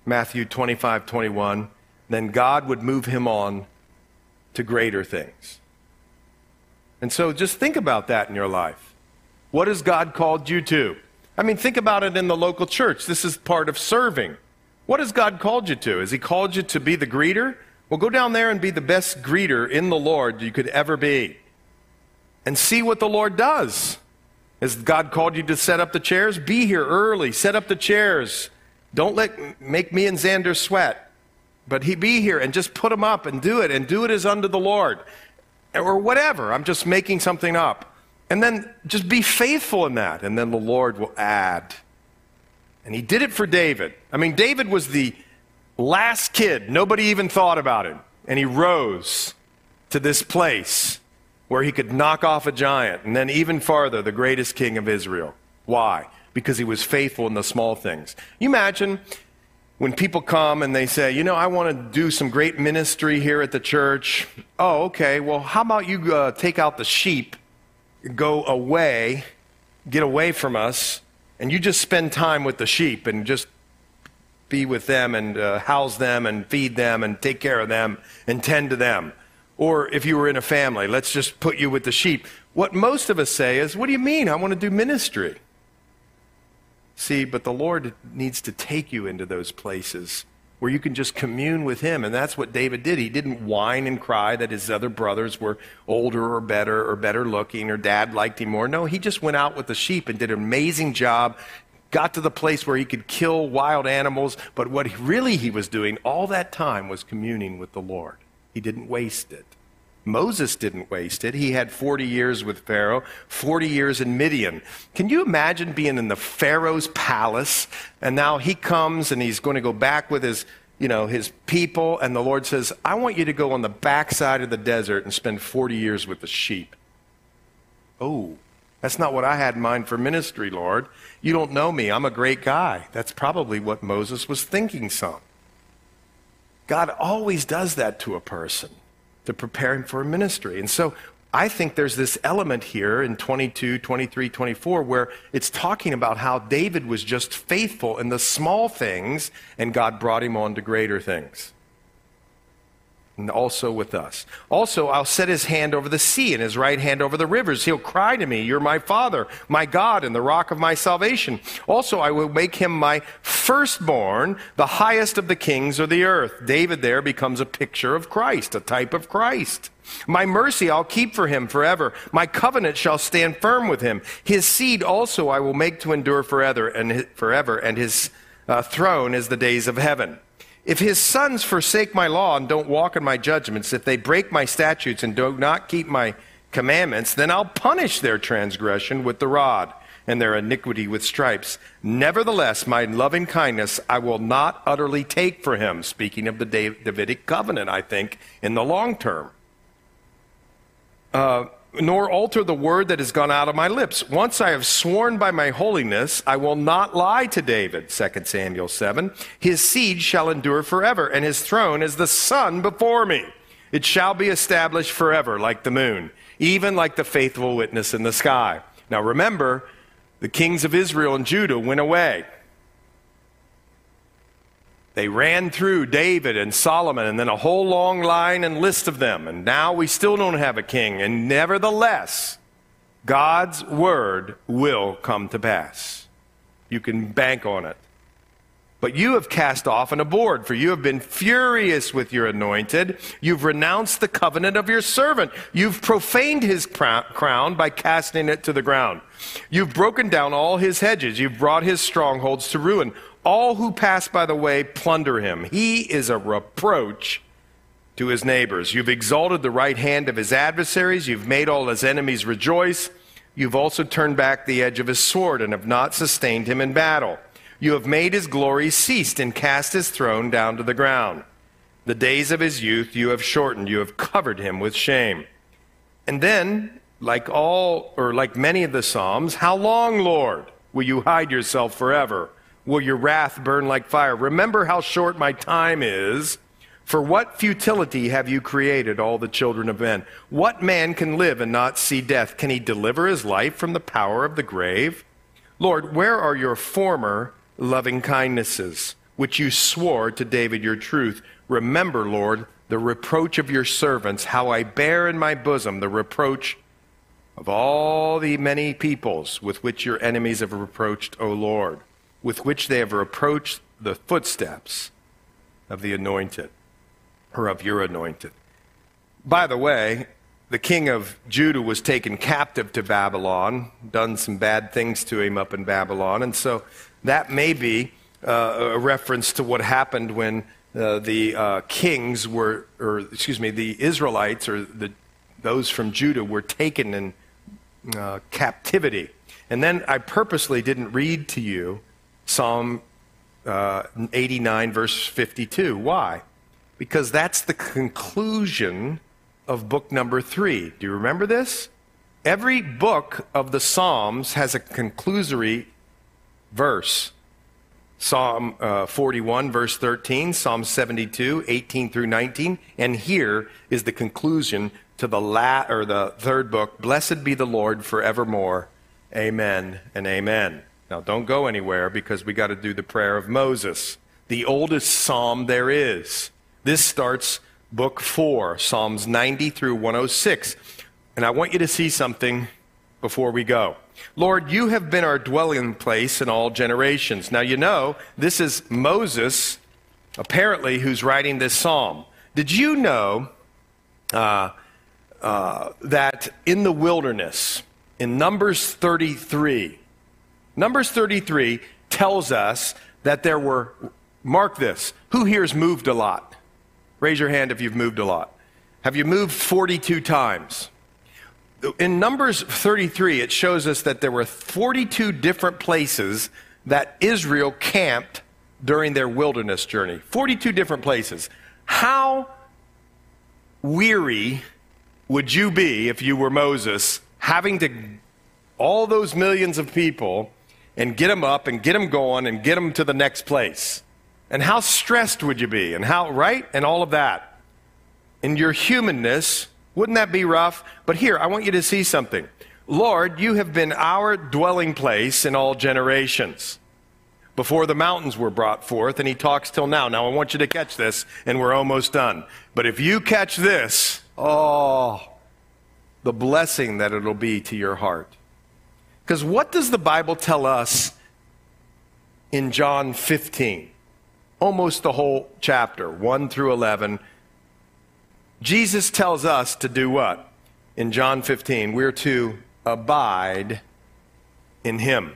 Matthew 25, 21. Then God would move him on to greater things. And so just think about that in your life. What has God called you to? I mean, think about it in the local church. This is part of serving. What has God called you to? Has He called you to be the greeter? Well, go down there and be the best greeter in the Lord you could ever be. And see what the Lord does. Has God called you to set up the chairs? Be here early. Set up the chairs. Don't let make me and Xander sweat. But he be here and just put them up and do it and do it as unto the Lord. Or whatever. I'm just making something up. And then just be faithful in that. And then the Lord will add. And he did it for David. I mean, David was the last kid. Nobody even thought about him. And he rose to this place where he could knock off a giant. And then, even farther, the greatest king of Israel. Why? Because he was faithful in the small things. You imagine when people come and they say, you know, I want to do some great ministry here at the church. Oh, okay. Well, how about you uh, take out the sheep, go away, get away from us, and you just spend time with the sheep and just be with them and uh, house them and feed them and take care of them and tend to them. Or if you were in a family, let's just put you with the sheep. What most of us say is, What do you mean? I want to do ministry. See, but the Lord needs to take you into those places where you can just commune with Him. And that's what David did. He didn't whine and cry that his other brothers were older or better or better looking or dad liked him more. No, he just went out with the sheep and did an amazing job got to the place where he could kill wild animals, but what really he was doing all that time was communing with the Lord. He didn't waste it. Moses didn't waste it. He had 40 years with Pharaoh, 40 years in Midian. Can you imagine being in the Pharaoh's palace and now he comes and he's going to go back with his, you know, his people and the Lord says, "I want you to go on the backside of the desert and spend 40 years with the sheep." Oh, that's not what I had in mind for ministry, Lord. You don't know me. I'm a great guy. That's probably what Moses was thinking some. God always does that to a person to prepare him for a ministry. And so I think there's this element here in 22, 23, 24 where it's talking about how David was just faithful in the small things and God brought him on to greater things and also with us. Also, I'll set his hand over the sea and his right hand over the rivers. He'll cry to me, You're my Father, my God, and the rock of my salvation. Also, I will make him my firstborn, the highest of the kings of the earth. David there becomes a picture of Christ, a type of Christ. My mercy I'll keep for him forever. My covenant shall stand firm with him. His seed also I will make to endure forever, and forever, and his uh, throne is the days of heaven. If his sons forsake my law and don't walk in my judgments, if they break my statutes and do not keep my commandments, then I'll punish their transgression with the rod and their iniquity with stripes. Nevertheless, my loving kindness I will not utterly take for him. Speaking of the Davidic covenant, I think, in the long term. Uh, nor alter the word that has gone out of my lips. Once I have sworn by my holiness, I will not lie to David. 2 Samuel 7. His seed shall endure forever, and his throne is the sun before me. It shall be established forever, like the moon, even like the faithful witness in the sky. Now remember, the kings of Israel and Judah went away. They ran through David and Solomon and then a whole long line and list of them. And now we still don't have a king. And nevertheless, God's word will come to pass. You can bank on it. But you have cast off and abhorred, for you have been furious with your anointed. You've renounced the covenant of your servant. You've profaned his crown by casting it to the ground. You've broken down all his hedges. You've brought his strongholds to ruin. All who pass by the way plunder him. He is a reproach to his neighbors. You've exalted the right hand of his adversaries. You've made all his enemies rejoice. You've also turned back the edge of his sword and have not sustained him in battle. You have made his glory ceased and cast his throne down to the ground. The days of his youth you have shortened. You have covered him with shame. And then, like all, or like many of the Psalms, how long, Lord, will you hide yourself forever? Will your wrath burn like fire. Remember how short my time is. For what futility have you created all the children of men? What man can live and not see death? Can he deliver his life from the power of the grave? Lord, where are your former loving kindnesses, which you swore to David your truth? Remember, Lord, the reproach of your servants, how I bear in my bosom the reproach of all the many peoples with which your enemies have reproached, O Lord with which they have approached the footsteps of the anointed, or of your anointed. By the way, the king of Judah was taken captive to Babylon, done some bad things to him up in Babylon, and so that may be uh, a reference to what happened when uh, the uh, kings were, or excuse me, the Israelites or the, those from Judah were taken in uh, captivity. And then I purposely didn't read to you Psalm uh, 89, verse 52. Why? Because that's the conclusion of book number three. Do you remember this? Every book of the Psalms has a conclusory verse. Psalm uh, 41, verse 13, Psalm 72, 18 through 19, and here is the conclusion to the la- or the third book. Blessed be the Lord forevermore. Amen and amen. Now, don't go anywhere because we got to do the prayer of Moses, the oldest psalm there is. This starts book four, Psalms 90 through 106. And I want you to see something before we go. Lord, you have been our dwelling place in all generations. Now, you know, this is Moses, apparently, who's writing this psalm. Did you know uh, uh, that in the wilderness, in Numbers 33, Numbers 33 tells us that there were, mark this, who here has moved a lot? Raise your hand if you've moved a lot. Have you moved 42 times? In Numbers 33, it shows us that there were 42 different places that Israel camped during their wilderness journey. 42 different places. How weary would you be if you were Moses having to, all those millions of people, and get them up and get them going and get them to the next place. And how stressed would you be? And how, right? And all of that. In your humanness, wouldn't that be rough? But here, I want you to see something. Lord, you have been our dwelling place in all generations. Before the mountains were brought forth, and he talks till now. Now, I want you to catch this, and we're almost done. But if you catch this, oh, the blessing that it'll be to your heart. Because what does the Bible tell us in John 15? Almost the whole chapter, 1 through 11. Jesus tells us to do what? In John 15, we're to abide in Him.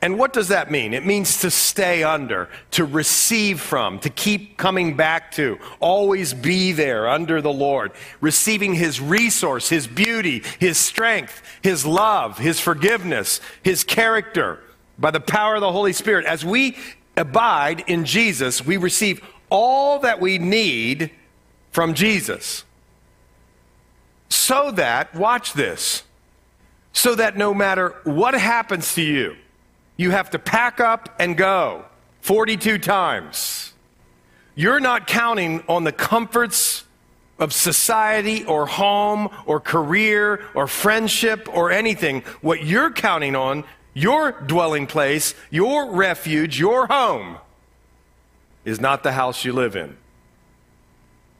And what does that mean? It means to stay under, to receive from, to keep coming back to, always be there under the Lord, receiving His resource, His beauty, His strength, His love, His forgiveness, His character by the power of the Holy Spirit. As we abide in Jesus, we receive all that we need from Jesus. So that, watch this, so that no matter what happens to you, you have to pack up and go 42 times. You're not counting on the comforts of society or home or career or friendship or anything. What you're counting on, your dwelling place, your refuge, your home, is not the house you live in.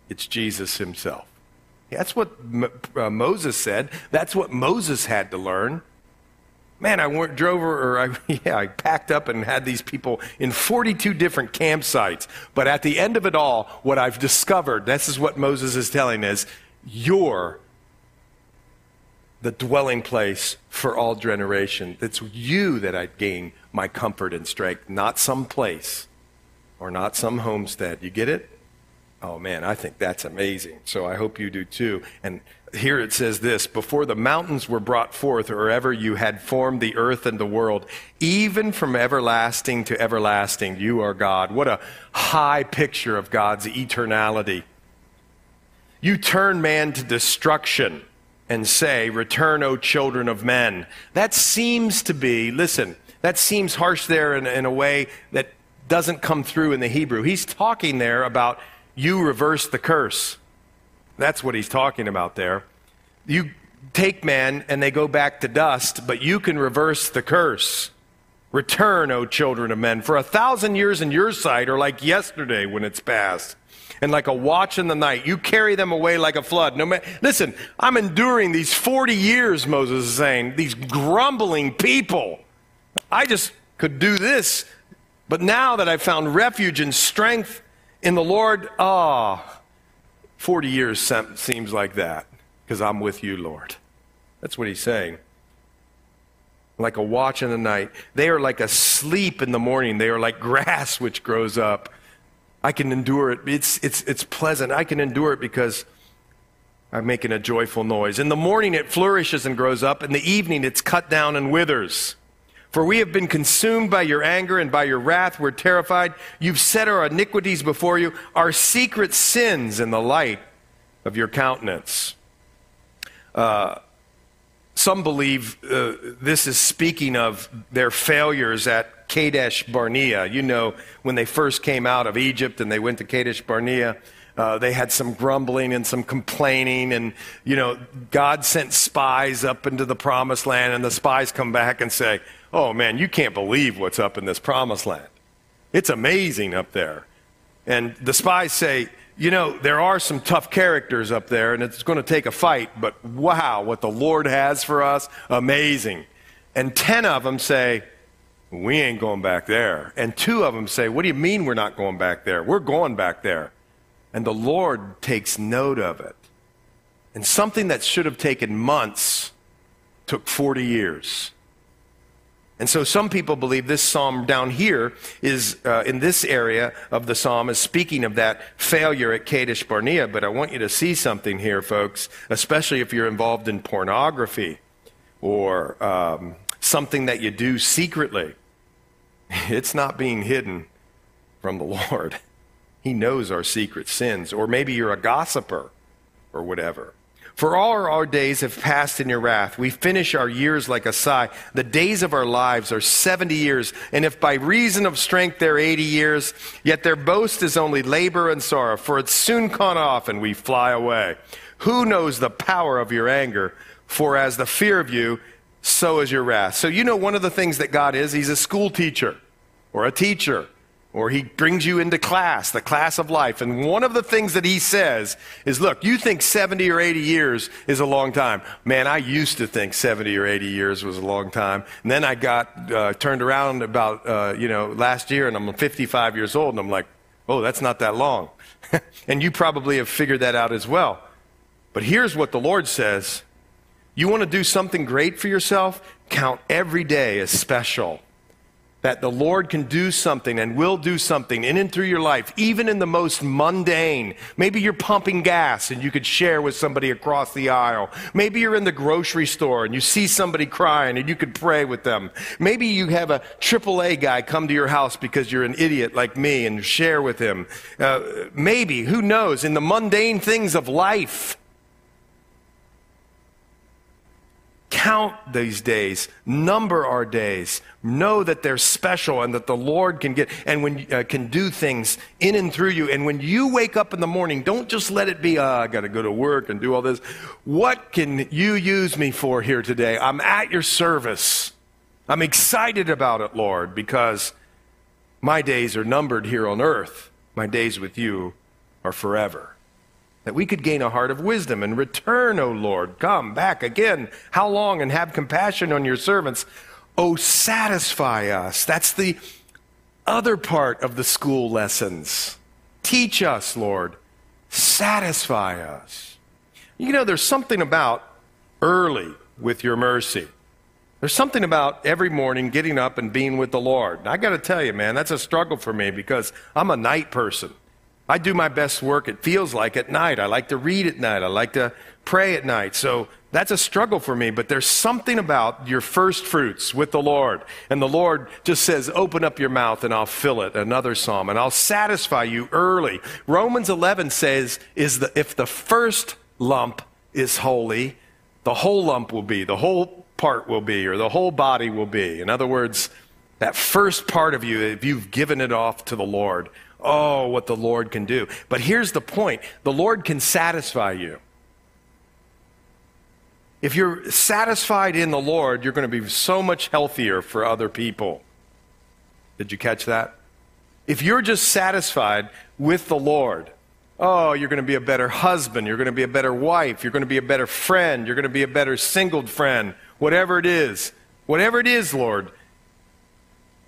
It's Jesus himself. That's what uh, Moses said. That's what Moses had to learn. Man, I drove or I, yeah, I packed up and had these people in 42 different campsites. But at the end of it all, what I've discovered, this is what Moses is telling is, you're the dwelling place for all generation. It's you that I gain my comfort and strength, not some place or not some homestead. You get it? Oh man, I think that's amazing. So I hope you do too. And here it says this Before the mountains were brought forth, or ever you had formed the earth and the world, even from everlasting to everlasting, you are God. What a high picture of God's eternality. You turn man to destruction and say, Return, O children of men. That seems to be, listen, that seems harsh there in, in a way that doesn't come through in the Hebrew. He's talking there about you reverse the curse. That's what he's talking about there. You take man and they go back to dust, but you can reverse the curse. Return, O children of men, for a thousand years in your sight are like yesterday when it's past, and like a watch in the night. You carry them away like a flood. No ma- Listen, I'm enduring these 40 years, Moses is saying, these grumbling people. I just could do this, but now that I've found refuge and strength in the Lord, ah, oh, 40 years seems like that because I'm with you, Lord. That's what he's saying. Like a watch in the night. They are like a sleep in the morning. They are like grass which grows up. I can endure it. It's, it's, it's pleasant. I can endure it because I'm making a joyful noise. In the morning it flourishes and grows up. In the evening it's cut down and withers. For we have been consumed by your anger and by your wrath. We're terrified. You've set our iniquities before you, our secret sins in the light of your countenance. Uh, some believe uh, this is speaking of their failures at Kadesh Barnea. You know, when they first came out of Egypt and they went to Kadesh Barnea, uh, they had some grumbling and some complaining, and you know, God sent spies up into the promised land, and the spies come back and say, oh man, you can't believe what's up in this promised land. It's amazing up there. And the spies say, you know, there are some tough characters up there, and it's going to take a fight, but wow, what the Lord has for us, amazing. And 10 of them say, we ain't going back there. And two of them say, what do you mean we're not going back there? We're going back there. And the Lord takes note of it. And something that should have taken months took 40 years. And so some people believe this psalm down here is, uh, in this area of the psalm, is speaking of that failure at Kadesh Barnea. But I want you to see something here, folks, especially if you're involved in pornography or um, something that you do secretly. It's not being hidden from the Lord. He knows our secret sins. Or maybe you're a gossiper or whatever. For all our days have passed in your wrath. We finish our years like a sigh. The days of our lives are 70 years. And if by reason of strength they're 80 years, yet their boast is only labor and sorrow, for it's soon gone off and we fly away. Who knows the power of your anger? For as the fear of you, so is your wrath. So you know one of the things that God is, He's a school teacher or a teacher or he brings you into class, the class of life. And one of the things that he says is, look, you think 70 or 80 years is a long time. Man, I used to think 70 or 80 years was a long time. And then I got uh, turned around about, uh, you know, last year and I'm 55 years old and I'm like, oh, that's not that long. and you probably have figured that out as well. But here's what the Lord says. You want to do something great for yourself? Count every day as special that the Lord can do something and will do something in and through your life, even in the most mundane. Maybe you're pumping gas and you could share with somebody across the aisle. Maybe you're in the grocery store and you see somebody crying and you could pray with them. Maybe you have a AAA guy come to your house because you're an idiot like me and share with him. Uh, maybe, who knows, in the mundane things of life. Count these days, number our days, know that they're special and that the Lord can get and when uh, can do things in and through you. And when you wake up in the morning, don't just let it be, oh, I got to go to work and do all this. What can you use me for here today? I'm at your service. I'm excited about it, Lord, because my days are numbered here on earth. My days with you are forever that we could gain a heart of wisdom and return, O Lord. Come back again. How long? And have compassion on your servants. Oh, satisfy us. That's the other part of the school lessons. Teach us, Lord. Satisfy us. You know, there's something about early with your mercy. There's something about every morning getting up and being with the Lord. I got to tell you, man, that's a struggle for me because I'm a night person. I do my best work, it feels like, at night. I like to read at night. I like to pray at night. So that's a struggle for me, but there's something about your first fruits with the Lord. And the Lord just says, Open up your mouth and I'll fill it. Another psalm, and I'll satisfy you early. Romans 11 says, is the, If the first lump is holy, the whole lump will be, the whole part will be, or the whole body will be. In other words, that first part of you, if you've given it off to the Lord, Oh, what the Lord can do. But here's the point the Lord can satisfy you. If you're satisfied in the Lord, you're going to be so much healthier for other people. Did you catch that? If you're just satisfied with the Lord, oh, you're going to be a better husband, you're going to be a better wife, you're going to be a better friend, you're going to be a better singled friend, whatever it is. Whatever it is, Lord,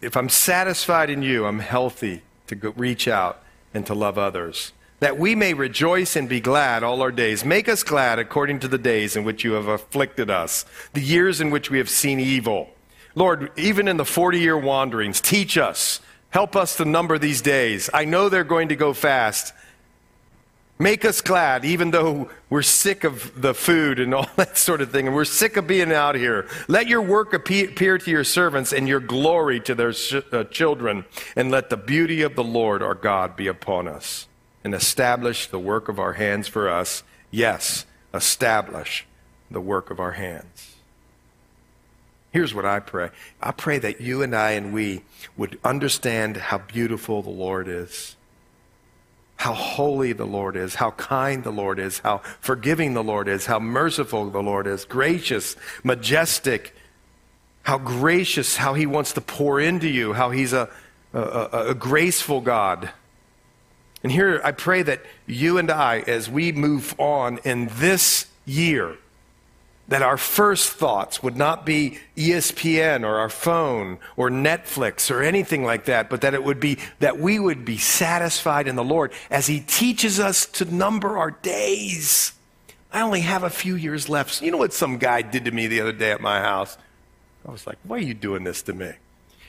if I'm satisfied in you, I'm healthy to go, reach out and to love others. That we may rejoice and be glad all our days. Make us glad according to the days in which you have afflicted us, the years in which we have seen evil. Lord, even in the 40 year wanderings, teach us. Help us to number these days. I know they're going to go fast. Make us glad, even though we're sick of the food and all that sort of thing, and we're sick of being out here. Let your work appear to your servants and your glory to their uh, children, and let the beauty of the Lord our God be upon us, and establish the work of our hands for us. Yes, establish the work of our hands. Here's what I pray I pray that you and I and we would understand how beautiful the Lord is how holy the Lord is, how kind the Lord is, how forgiving the Lord is, how merciful the Lord is, gracious, majestic, how gracious, how He wants to pour into you, how He's a, a, a, graceful God. And here I pray that you and I, as we move on in this year, that our first thoughts would not be ESPN or our phone or Netflix or anything like that, but that it would be that we would be satisfied in the Lord as He teaches us to number our days. I only have a few years left. You know what some guy did to me the other day at my house? I was like, why are you doing this to me?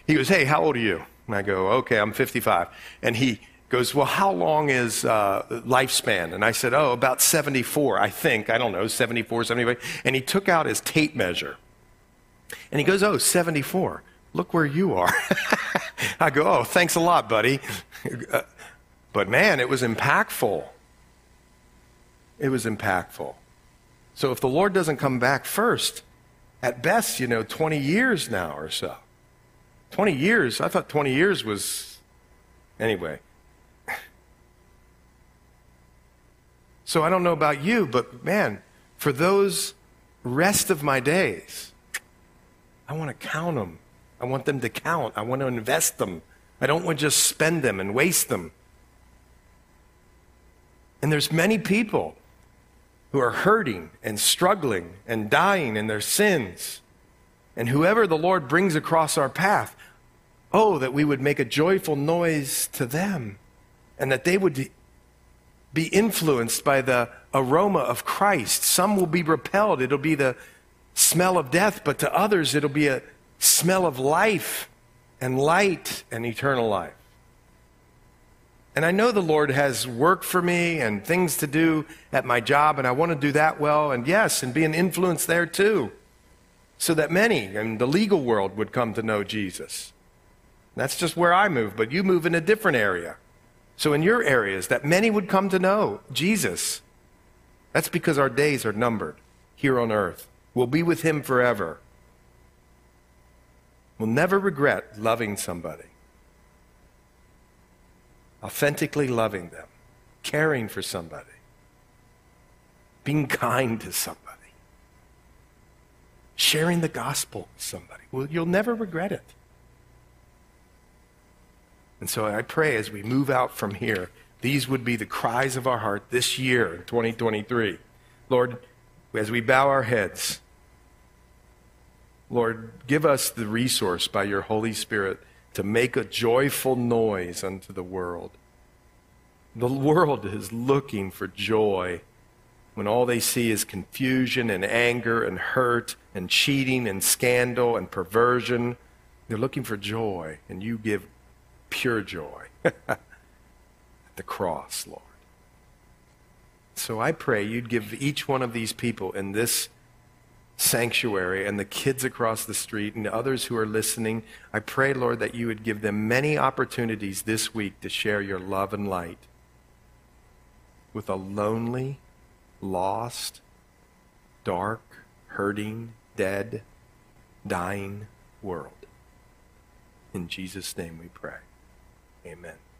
He goes, hey, how old are you? And I go, okay, I'm 55. And he goes, Well, how long is uh, lifespan? And I said, Oh, about 74, I think. I don't know, 74, 75. And he took out his tape measure. And he goes, Oh, 74. Look where you are. I go, Oh, thanks a lot, buddy. but man, it was impactful. It was impactful. So if the Lord doesn't come back first, at best, you know, 20 years now or so. 20 years, I thought 20 years was, anyway. So I don't know about you, but man, for those rest of my days, I want to count them. I want them to count. I want to invest them. I don't want to just spend them and waste them. And there's many people who are hurting and struggling and dying in their sins. And whoever the Lord brings across our path, oh, that we would make a joyful noise to them and that they would be influenced by the aroma of Christ. Some will be repelled. It'll be the smell of death, but to others, it'll be a smell of life and light and eternal life. And I know the Lord has work for me and things to do at my job, and I want to do that well, and yes, and be an influence there too, so that many in the legal world would come to know Jesus. That's just where I move, but you move in a different area. So, in your areas, that many would come to know Jesus. That's because our days are numbered here on earth. We'll be with him forever. We'll never regret loving somebody, authentically loving them, caring for somebody, being kind to somebody, sharing the gospel with somebody. Well, you'll never regret it. And so I pray as we move out from here, these would be the cries of our heart this year, 2023. Lord, as we bow our heads, Lord, give us the resource by your Holy Spirit to make a joyful noise unto the world. The world is looking for joy when all they see is confusion and anger and hurt and cheating and scandal and perversion. They're looking for joy, and you give pure joy at the cross, Lord. So I pray you'd give each one of these people in this sanctuary and the kids across the street and others who are listening, I pray, Lord, that you would give them many opportunities this week to share your love and light with a lonely, lost, dark, hurting, dead, dying world. In Jesus' name we pray. Amen.